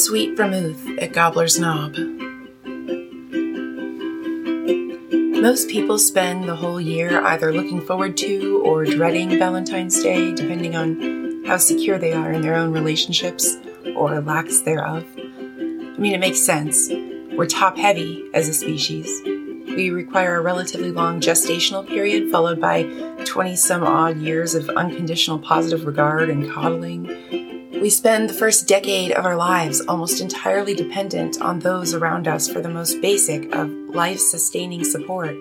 Sweet vermouth at Gobbler's Knob. Most people spend the whole year either looking forward to or dreading Valentine's Day, depending on how secure they are in their own relationships or lacks thereof. I mean, it makes sense. We're top heavy as a species. We require a relatively long gestational period, followed by 20 some odd years of unconditional positive regard and coddling. We spend the first decade of our lives almost entirely dependent on those around us for the most basic of life sustaining support,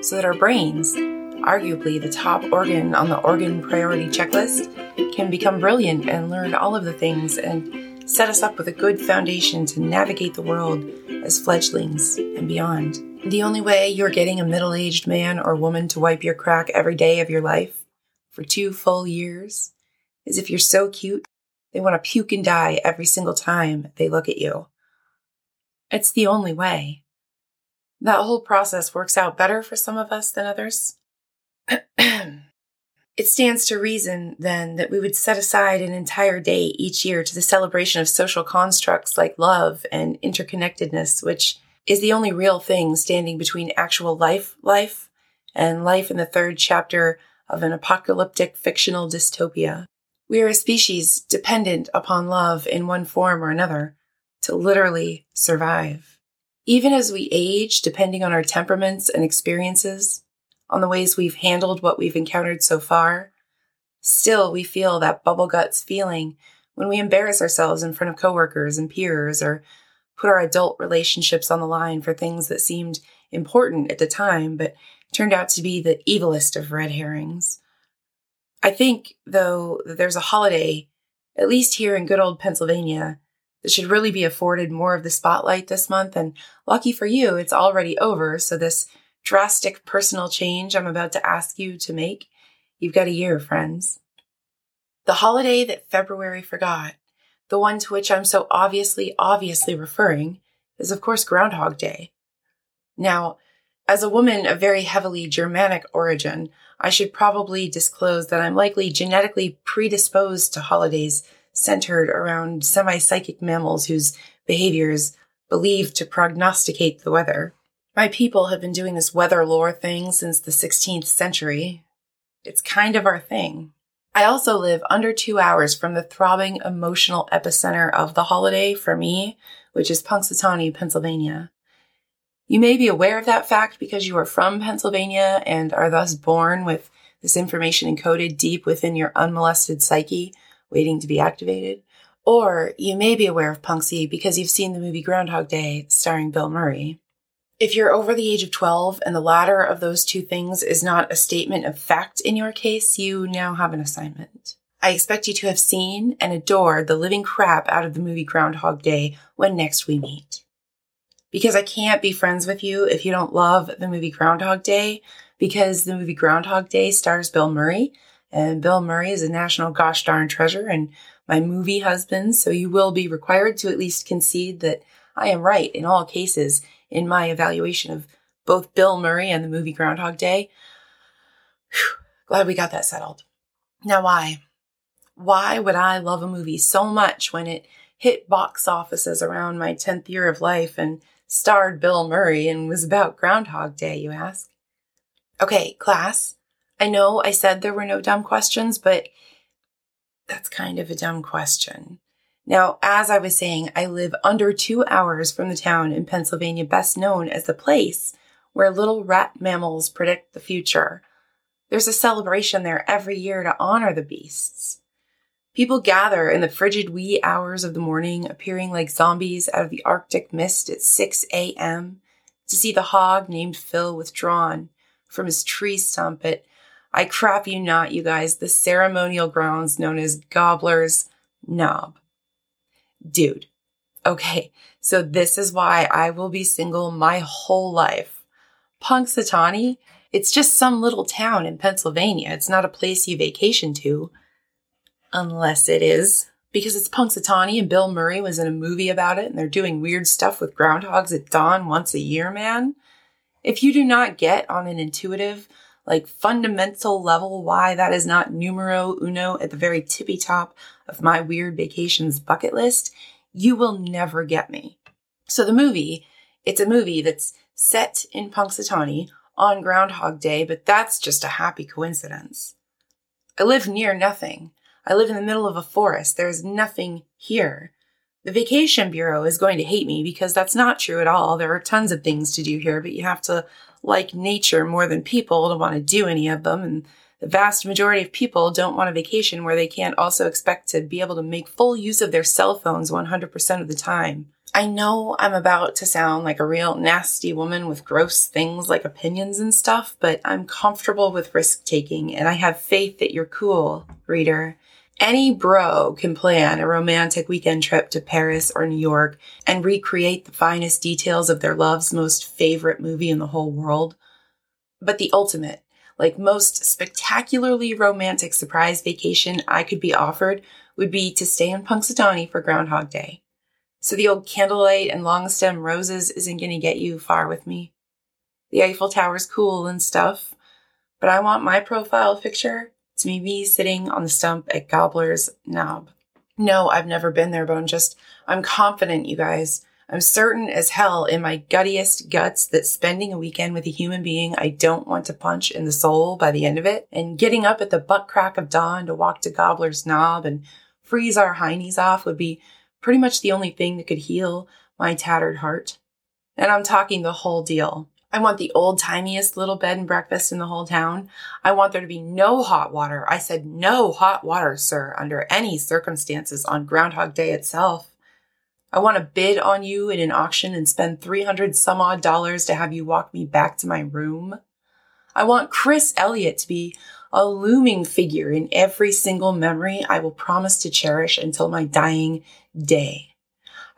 so that our brains, arguably the top organ on the organ priority checklist, can become brilliant and learn all of the things and set us up with a good foundation to navigate the world as fledglings and beyond. The only way you're getting a middle aged man or woman to wipe your crack every day of your life for two full years is if you're so cute, they want to puke and die every single time they look at you. It's the only way. That whole process works out better for some of us than others. it stands to reason, then, that we would set aside an entire day each year to the celebration of social constructs like love and interconnectedness, which is the only real thing standing between actual life, life, and life in the third chapter of an apocalyptic fictional dystopia. We are a species dependent upon love in one form or another to literally survive. Even as we age, depending on our temperaments and experiences, on the ways we've handled what we've encountered so far, still we feel that bubble guts feeling when we embarrass ourselves in front of coworkers and peers or put our adult relationships on the line for things that seemed important at the time, but turned out to be the evilest of red herrings. I think, though, that there's a holiday, at least here in good old Pennsylvania, that should really be afforded more of the spotlight this month. And lucky for you, it's already over. So, this drastic personal change I'm about to ask you to make, you've got a year, friends. The holiday that February forgot the one to which I'm so obviously, obviously referring is, of course, Groundhog Day. Now, as a woman of very heavily Germanic origin, I should probably disclose that I'm likely genetically predisposed to holidays centered around semi psychic mammals whose behaviors believed to prognosticate the weather. My people have been doing this weather lore thing since the 16th century. It's kind of our thing. I also live under two hours from the throbbing emotional epicenter of the holiday for me, which is Punxsutawney, Pennsylvania. You may be aware of that fact because you are from Pennsylvania and are thus born with this information encoded deep within your unmolested psyche, waiting to be activated. Or you may be aware of Punxsy because you've seen the movie Groundhog Day starring Bill Murray. If you're over the age of 12 and the latter of those two things is not a statement of fact in your case, you now have an assignment. I expect you to have seen and adored the living crap out of the movie Groundhog Day when next we meet. Because I can't be friends with you if you don't love the movie Groundhog Day, because the movie Groundhog Day stars Bill Murray, and Bill Murray is a national gosh darn treasure and my movie husband, so you will be required to at least concede that I am right in all cases in my evaluation of both Bill Murray and the movie Groundhog Day. Whew, glad we got that settled. Now, why? Why would I love a movie so much when it hit box offices around my 10th year of life and starred Bill Murray and was about Groundhog Day, you ask? Okay, class, I know I said there were no dumb questions, but that's kind of a dumb question. Now, as I was saying, I live under two hours from the town in Pennsylvania best known as the place where little rat mammals predict the future. There's a celebration there every year to honor the beasts. People gather in the frigid wee hours of the morning, appearing like zombies out of the Arctic mist at 6 a.m. to see the hog named Phil withdrawn from his tree stump at, I crap you not, you guys, the ceremonial grounds known as Gobbler's Knob dude, okay, so this is why I will be single my whole life. Punxsutawney, it's just some little town in Pennsylvania. It's not a place you vacation to. Unless it is. Because it's Punxsutawney and Bill Murray was in a movie about it and they're doing weird stuff with groundhogs at dawn once a year, man. If you do not get on an intuitive, like fundamental level why that is not numero uno at the very tippy top of my weird vacations bucket list, you will never get me. So the movie, it's a movie that's set in Punxsutawney on Groundhog Day, but that's just a happy coincidence. I live near nothing. I live in the middle of a forest. There's nothing here. The Vacation Bureau is going to hate me because that's not true at all. There are tons of things to do here, but you have to like nature more than people to want to do any of them. And the vast majority of people don't want a vacation where they can't also expect to be able to make full use of their cell phones 100% of the time. I know I'm about to sound like a real nasty woman with gross things like opinions and stuff, but I'm comfortable with risk taking and I have faith that you're cool, reader. Any bro can plan a romantic weekend trip to Paris or New York and recreate the finest details of their love's most favorite movie in the whole world. But the ultimate, like most spectacularly romantic surprise vacation I could be offered would be to stay in Punxsutawney for Groundhog Day. So the old candlelight and long stem roses isn't going to get you far with me. The Eiffel Tower's cool and stuff, but I want my profile picture to be me sitting on the stump at Gobbler's Knob. No, I've never been there, but I'm Just, I'm confident, you guys. I'm certain as hell in my guttiest guts that spending a weekend with a human being I don't want to punch in the soul by the end of it, and getting up at the butt crack of dawn to walk to Gobbler's Knob and freeze our heinies off would be pretty much the only thing that could heal my tattered heart. And I'm talking the whole deal. I want the old timiest little bed and breakfast in the whole town. I want there to be no hot water. I said no hot water, sir, under any circumstances on Groundhog Day itself. I want to bid on you in an auction and spend 300 some odd dollars to have you walk me back to my room. I want Chris Elliott to be a looming figure in every single memory I will promise to cherish until my dying day.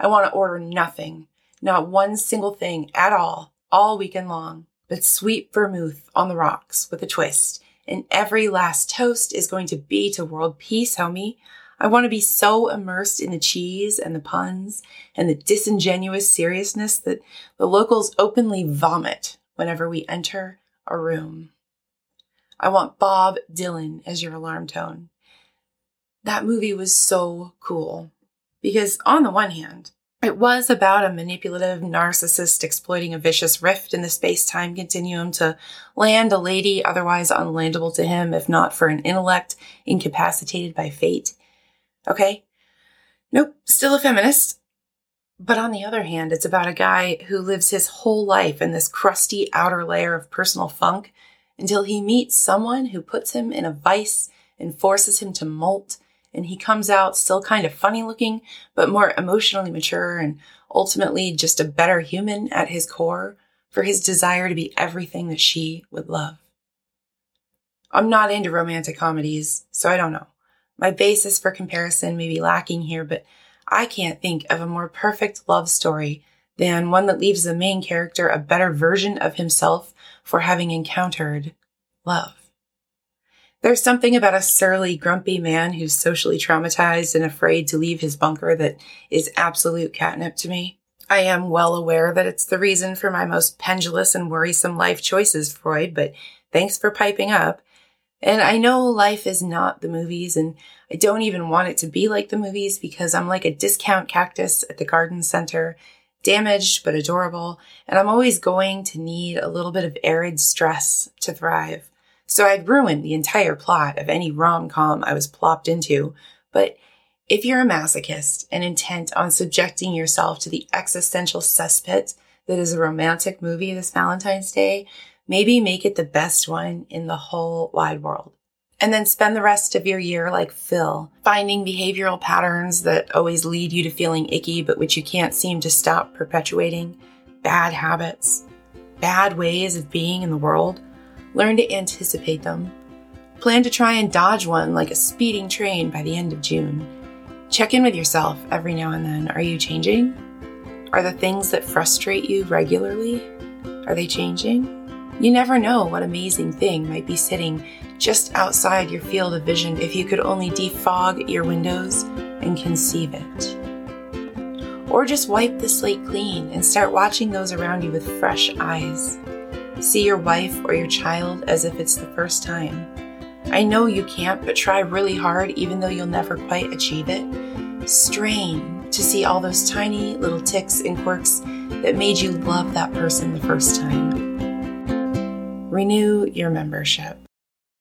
I want to order nothing, not one single thing at all, all weekend long, but sweet vermouth on the rocks with a twist. And every last toast is going to be to world peace, homie. I want to be so immersed in the cheese and the puns and the disingenuous seriousness that the locals openly vomit whenever we enter a room. I want Bob Dylan as your alarm tone. That movie was so cool because, on the one hand, it was about a manipulative narcissist exploiting a vicious rift in the space time continuum to land a lady otherwise unlandable to him, if not for an intellect incapacitated by fate. Okay? Nope, still a feminist. But on the other hand, it's about a guy who lives his whole life in this crusty outer layer of personal funk until he meets someone who puts him in a vice and forces him to molt, and he comes out still kind of funny looking, but more emotionally mature and ultimately just a better human at his core for his desire to be everything that she would love. I'm not into romantic comedies, so I don't know. My basis for comparison may be lacking here, but I can't think of a more perfect love story than one that leaves the main character a better version of himself for having encountered love. There's something about a surly, grumpy man who's socially traumatized and afraid to leave his bunker that is absolute catnip to me. I am well aware that it's the reason for my most pendulous and worrisome life choices, Freud, but thanks for piping up. And I know life is not the movies, and I don't even want it to be like the movies because I'm like a discount cactus at the garden center damaged but adorable, and I'm always going to need a little bit of arid stress to thrive. So I'd ruin the entire plot of any rom com I was plopped into. But if you're a masochist and intent on subjecting yourself to the existential cesspit that is a romantic movie this Valentine's Day, maybe make it the best one in the whole wide world and then spend the rest of your year like Phil, finding behavioral patterns that always lead you to feeling icky, but which you can't seem to stop perpetuating, bad habits, bad ways of being in the world. Learn to anticipate them. Plan to try and dodge one like a speeding train by the end of June. Check in with yourself every now and then. Are you changing? Are the things that frustrate you regularly? Are they changing? You never know what amazing thing might be sitting just outside your field of vision if you could only defog your windows and conceive it. Or just wipe the slate clean and start watching those around you with fresh eyes. See your wife or your child as if it's the first time. I know you can't, but try really hard even though you'll never quite achieve it. Strain to see all those tiny little ticks and quirks that made you love that person the first time. Renew your membership.